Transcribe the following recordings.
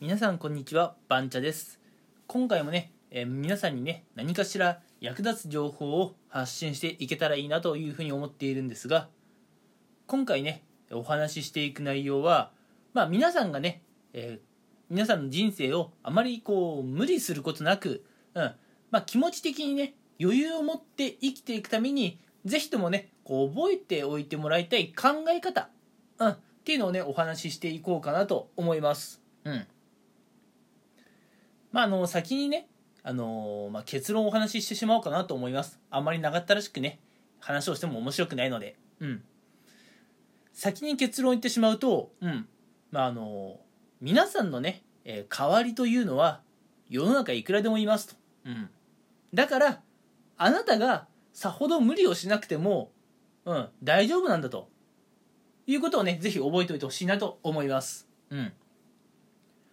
皆さんこんにちはバンチャです今回もね、えー皆さんにね何かしら役立つ情報を発信していけたらいいなというふうに思っているんですが今回ねお話ししていく内容はまあ皆さんがね、えー皆さんの人生をあまりこう無理することなく、うんまあ、気持ち的にね余裕を持って生きていくためにぜひともねこう覚えておいてもらいたい考え方、うん、っていうのをねお話ししていこうかなと思います。うんまあ、あの先にね、あのまあ、結論をお話ししてしまおうかなと思います。あんまり長ったらしくね話をしても面白くないので、うん、先に結論を言ってしまうと、うん。まあ、あの皆さんのね、えー代わりというのは世の中いくらでもいますと、うん、だからあなたがさほど無理をしなくても、うん、大丈夫なんだと。いうことをねぜひ覚えておいてほしいなと思います。うん。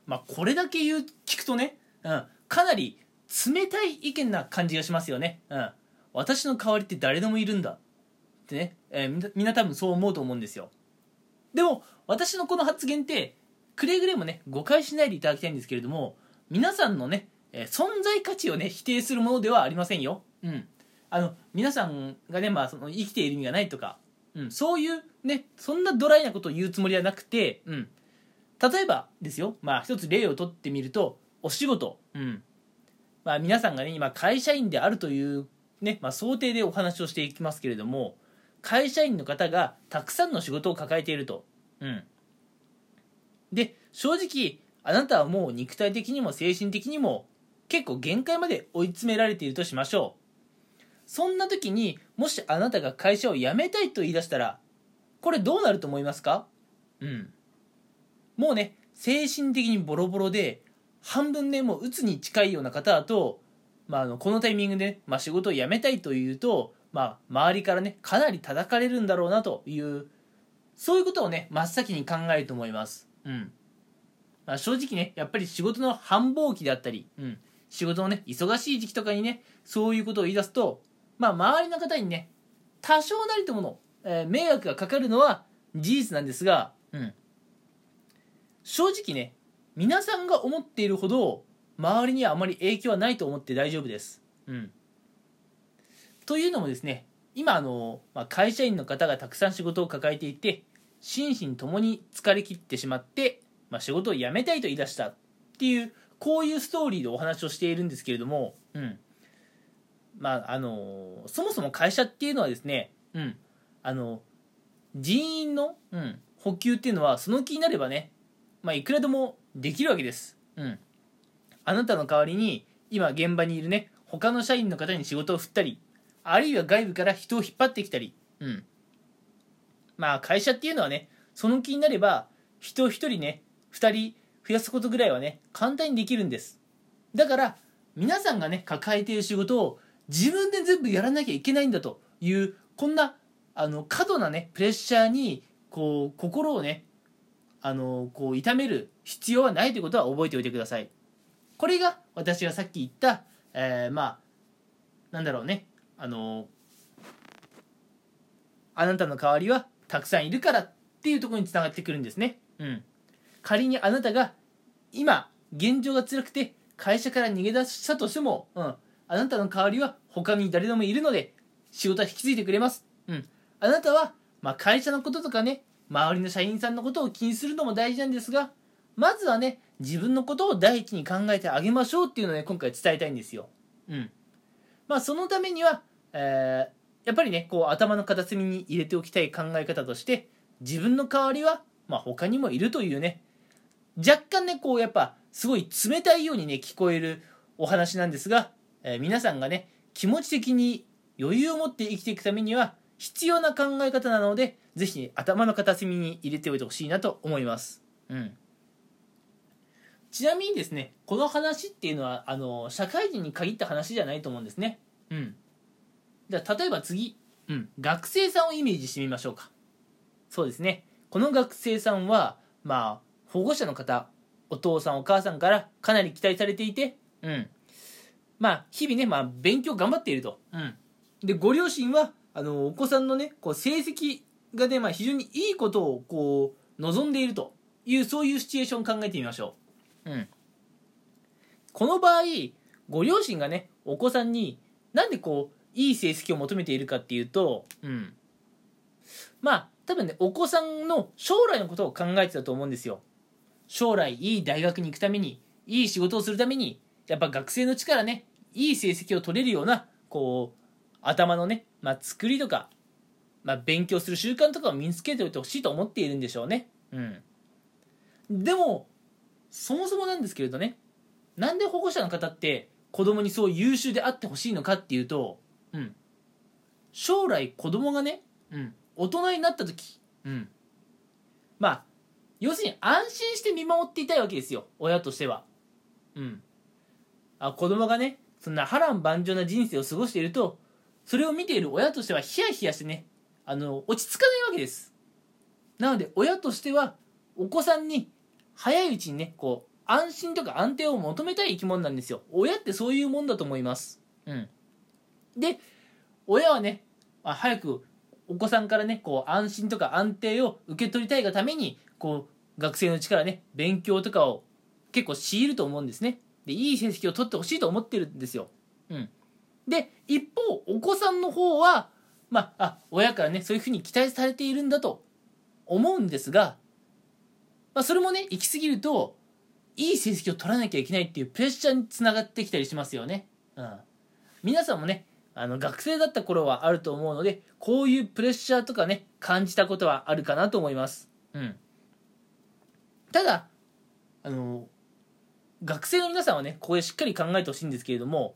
まあこれだけ言う聞くとね、うん、かなり冷たい意見な感じがしますよね。うん、私の代わりって誰でもいるんだ。ってね、えーみんな多分そう思うと思うんですよ。でも私のこの発言ってくれぐれもね誤解しないでいただきたいんですけれども皆さんのね、えー存在価値をね否定するものではありませんよ。うん、あの皆さんがね、まあ、その生きている意味がないとか、うん、そういうねそんなドライなことを言うつもりはなくて、うん、例えばですよ、まあ、一つ例をとってみるとお仕事、うん。まあ、皆さんがね今会社員であるという、ねまあ、想定でお話をしていきますけれども会社員の方がたくさんの仕事を抱えていると、うん、で正直あなたはもう肉体的にも精神的にも結構限界まで追い詰められているとしましょう。そんな時にもしあなたが会社を辞めたいと言い出したらこれどうなると思いますか？うん。もうね精神的にボロボロで半分ねもう鬱に近いような方と、まあ、あのこのタイミングで、ねまあ、仕事を辞めたいというと、まあ、周りからねかなり叩かれるんだろうなというそういうことをね真っ先に考えると思います、うん。まあ、正直ねやっぱり仕事の繁忙期であったり、うん、仕事のね忙しい時期とかにねそういうことを言い出すと、まあ、周りの方にね多少なりともの、えー迷惑がかかるのは事実なんですが、うん、正直ね皆さんが思っているほど周りにはあまり影響はないと思って大丈夫です。うん、というのもですね今あの、まあ、会社員の方がたくさん仕事を抱えていて心身ともに疲れ切ってしまって、まあ、仕事を辞めたいと言い出したっていうこういうストーリーでお話をしているんですけれども、うん。まああのそもそも会社っていうのはですね、うん、あの人員の、うん、補給っていうのはその気になればねまあ、いくらでもできるわけです。うん。あなたの代わりに、今現場にいるね、他の社員の方に仕事を振ったり、あるいは外部から人を引っ張ってきたり、うん。まあ、会社っていうのはね、その気になれば、人一人ね、二人増やすことぐらいはね、簡単にできるんです。だから、皆さんがね、抱えている仕事を自分で全部やらなきゃいけないんだという、こんな、あの、過度なね、プレッシャーに、こう、心をね、あのこう痛める必要はないということは覚えておいてください。これが私がさっき言った、えーまあなんだろうね。あのあなたの代わりはたくさんいるからっていうところにつながってくるんですね。うん。仮にあなたが今現状が辛くて会社から逃げ出したとしても、うん、あなたの代わりは他に誰でもいるので仕事は引き継いでくれます、うん、あなたは、まあ、会社のこととかね周りの社員さんのことを気にするのも大事なんですがまずはね自分のことを第一に考えてあげましょうっていうのをね今回伝えたいんですよ。うん。まあそのためには、えーやっぱりねこう頭の片隅に入れておきたい考え方として自分の代わりは、まあ、他にもいるというね若干ねこうやっぱすごい冷たいようにね聞こえるお話なんですが、えー皆さんがね気持ち的に余裕を持って生きていくためには必要な考え方なのでぜひ、頭の片隅に入れておいてほしいなと思います。うん。ちなみにですね、この話っていうのは、あの、社会人に限った話じゃないと思うんですね。うん。じゃあ、例えば次、うん、学生さんをイメージしてみましょうか。そうですね。この学生さんは、まあ、保護者の方、お父さんお母さんからかなり期待されていて、うん。まあ、日々ね、まあ、勉強頑張っていると。うん。で、ご両親は、あの、お子さんのね、こう、成績がね、まあ、非常にいいことを、こう、望んでいるという、そういうシチュエーションを考えてみましょう。うん。この場合ご両親がねお子さんになんでこういい成績を求めているかっていうとうん。まあ多分ねお子さんの将来のことを考えてたと思うんですよ。将来いい大学に行くためにいい仕事をするためにやっぱ学生の力ねいい成績を取れるようなこう頭のね、まあ、作りとか、まあ、勉強する習慣とかを身につけておいてほしいと思っているんでしょうね。うん。でもそもそもなんですけれどねなんで保護者の方って子供にそう優秀であってほしいのかっていうと、うん、将来子供がね、うん、大人になった時、うん、まあ要するに安心して見守っていたいわけですよ親としては。うん。あ子供がねそんな波乱万丈な人生を過ごしているとそれを見ている親としてはヒヤヒヤしてねあの落ち着かないわけです。なので親としてはお子さんに早いうちにねこう安心とか安定を求めたい生き物なんですよ。親ってそういうもんだと思います。うん。で親はね、早くお子さんからねこう安心とか安定を受け取りたいがためにこう学生の力ね勉強とかを結構強いると思うんですね。でいい成績を取ってほしいと思ってるんですよ、うん、で一方お子さんの方はまああ親からねそういうふうに期待されているんだと思うんですが、まあ、それもね行き過ぎるといい成績を取らなきゃいけないっていうプレッシャーにつながってきたりしますよね、うん、皆さんもねあの学生だった頃はあると思うのでこういうプレッシャーとかね感じたことはあるかなと思います、うん、ただあの学生の皆さんはねここでしっかり考えてほしいんですけれども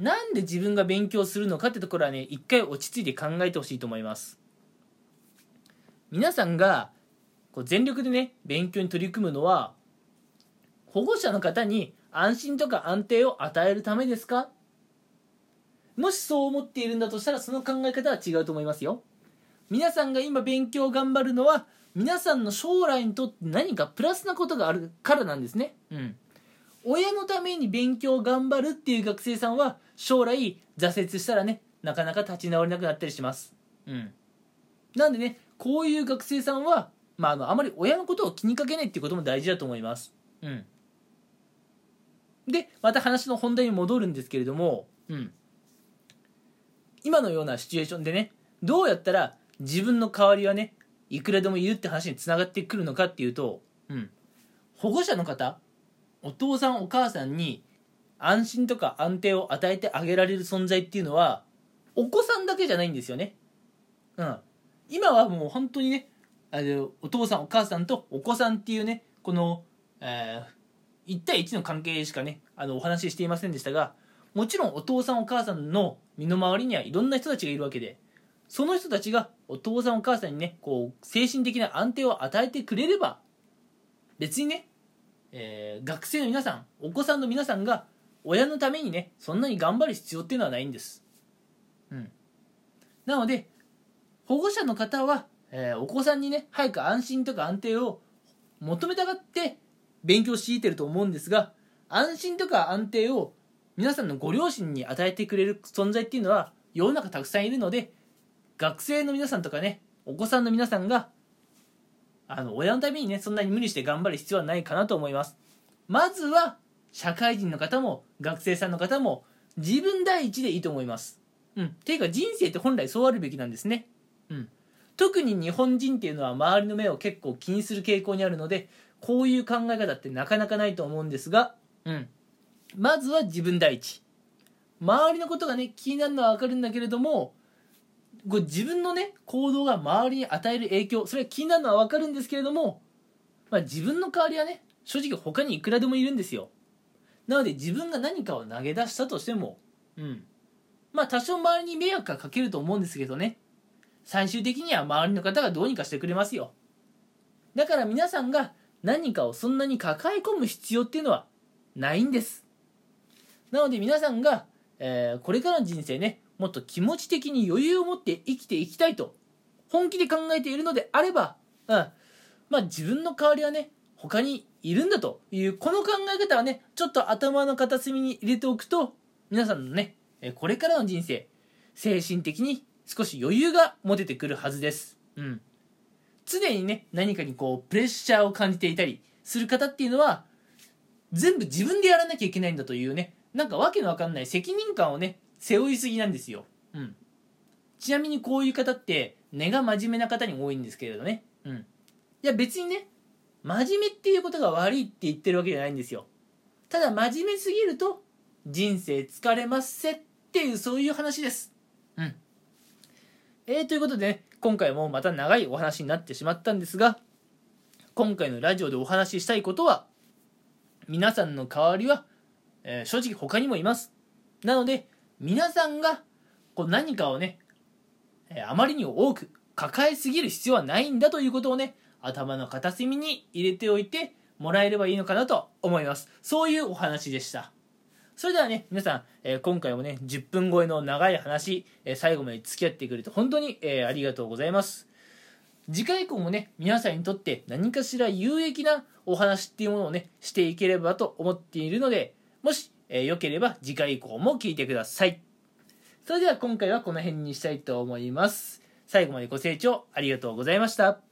なんで自分が勉強するのかってところはね一回落ち着いて考えてほしいと思います。皆さんがこう全力でね勉強に取り組むのは保護者の方に安心とか安定を与えるためですか？もしそう思っているんだとしたらその考え方は違うと思いますよ。皆さんが今勉強を頑張るのは皆さんの将来にとって何かプラスなことがあるからなんですね。うん。親のために勉強を頑張るっていう学生さんは将来挫折したらねなかなか立ち直れなくなったりします。うん。なんでねこういう学生さんはまあ、あのあまり親のことを気にかけないっていうことも大事だと思います。うん。でまた話の本題に戻るんですけれども、うん、今のようなシチュエーションでねどうやったら自分の代わりはねいくらでもいるって話につながってくるのかっていうと、うん、保護者の方お父さんお母さんに安心とか安定を与えてあげられる存在っていうのはお子さんだけじゃないんですよね。うん、今はもう本当にねあのお父さんお母さんとお子さんっていうねこの、えー、1対1の関係しかねあのお話ししていませんでしたがもちろんお父さんお母さんの身の回りにはいろんな人たちがいるわけでその人たちがお父さんお母さんにねこう精神的な安定を与えてくれれば別にね、えー、学生の皆さんお子さんの皆さんが親のためにねそんなに頑張る必要っていうのはないんです。うん。なので保護者の方は、えー、お子さんにね早く安心とか安定を求めたがって勉強強いてると思うんですが安心とか安定を皆さんのご両親に与えてくれる存在っていうのは世の中たくさんいるので学生の皆さんとかねお子さんの皆さんがあの親のためにねそんなに無理して頑張る必要はないかなと思います。まずは社会人の方も学生さんの方も自分第一でいいと思います。うん。ていうか人生って本来そうあるべきなんですね。うん。特に日本人っていうのは周りの目を結構気にする傾向にあるのでこういう考え方ってなかなかないと思うんですが、うん。まずは自分第一。周りのことがね、気になるのはわかるんだけれども、自分のね、行動が周りに与える影響、それは気になるのはわかるんですけれども、まあ、自分の代わりはね、正直他にいくらでもいるんですよ。なので自分が何かを投げ出したとしても、うん。まあ多少周りに迷惑がかけると思うんですけどね、最終的には周りの方がどうにかしてくれますよ。だから皆さんが何かをそんなに抱え込む必要っていうのはないんですなので皆さんが、えー、これからの人生ねもっと気持ち的に余裕を持って生きていきたいと本気で考えているのであれば、うん、まあ自分の代わりはね他にいるんだというこの考え方はねちょっと頭の片隅に入れておくと皆さんのねこれからの人生精神的に少し余裕が持ててくるはずです。うん。常にね何かにこうプレッシャーを感じていたりする方っていうのは全部自分でやらなきゃいけないんだというねなんかわけのわかんない責任感をね背負いすぎなんですよ、うん、ちなみにこういう方って根が真面目な方に多いんですけれどね、うん、いや別にね真面目っていうことが悪いって言ってるわけじゃないんですよ。ただ真面目すぎると人生疲れますせっていうそういう話です。うん。えー、ということでね今回もまた長いお話になってしまったんですが今回のラジオでお話ししたいことは皆さんの代わりは、えー、正直他にもいます。なので皆さんがこう何かをね、え、あまりに多く抱えすぎる必要はないんだということをね頭の片隅に入れておいてもらえればいいのかなと思います。そういうお話でした。それではね皆さん、えー、今回もね10分超えの長い話、えー、最後まで付き合ってくれて本当に、えー、ありがとうございます。次回以降もね皆さんにとって何かしら有益なお話っていうものをねしていければと思っているのでもし、えー、よければ次回以降も聞いてください。それでは今回はこの辺にしたいと思います。最後までご清聴ありがとうございました。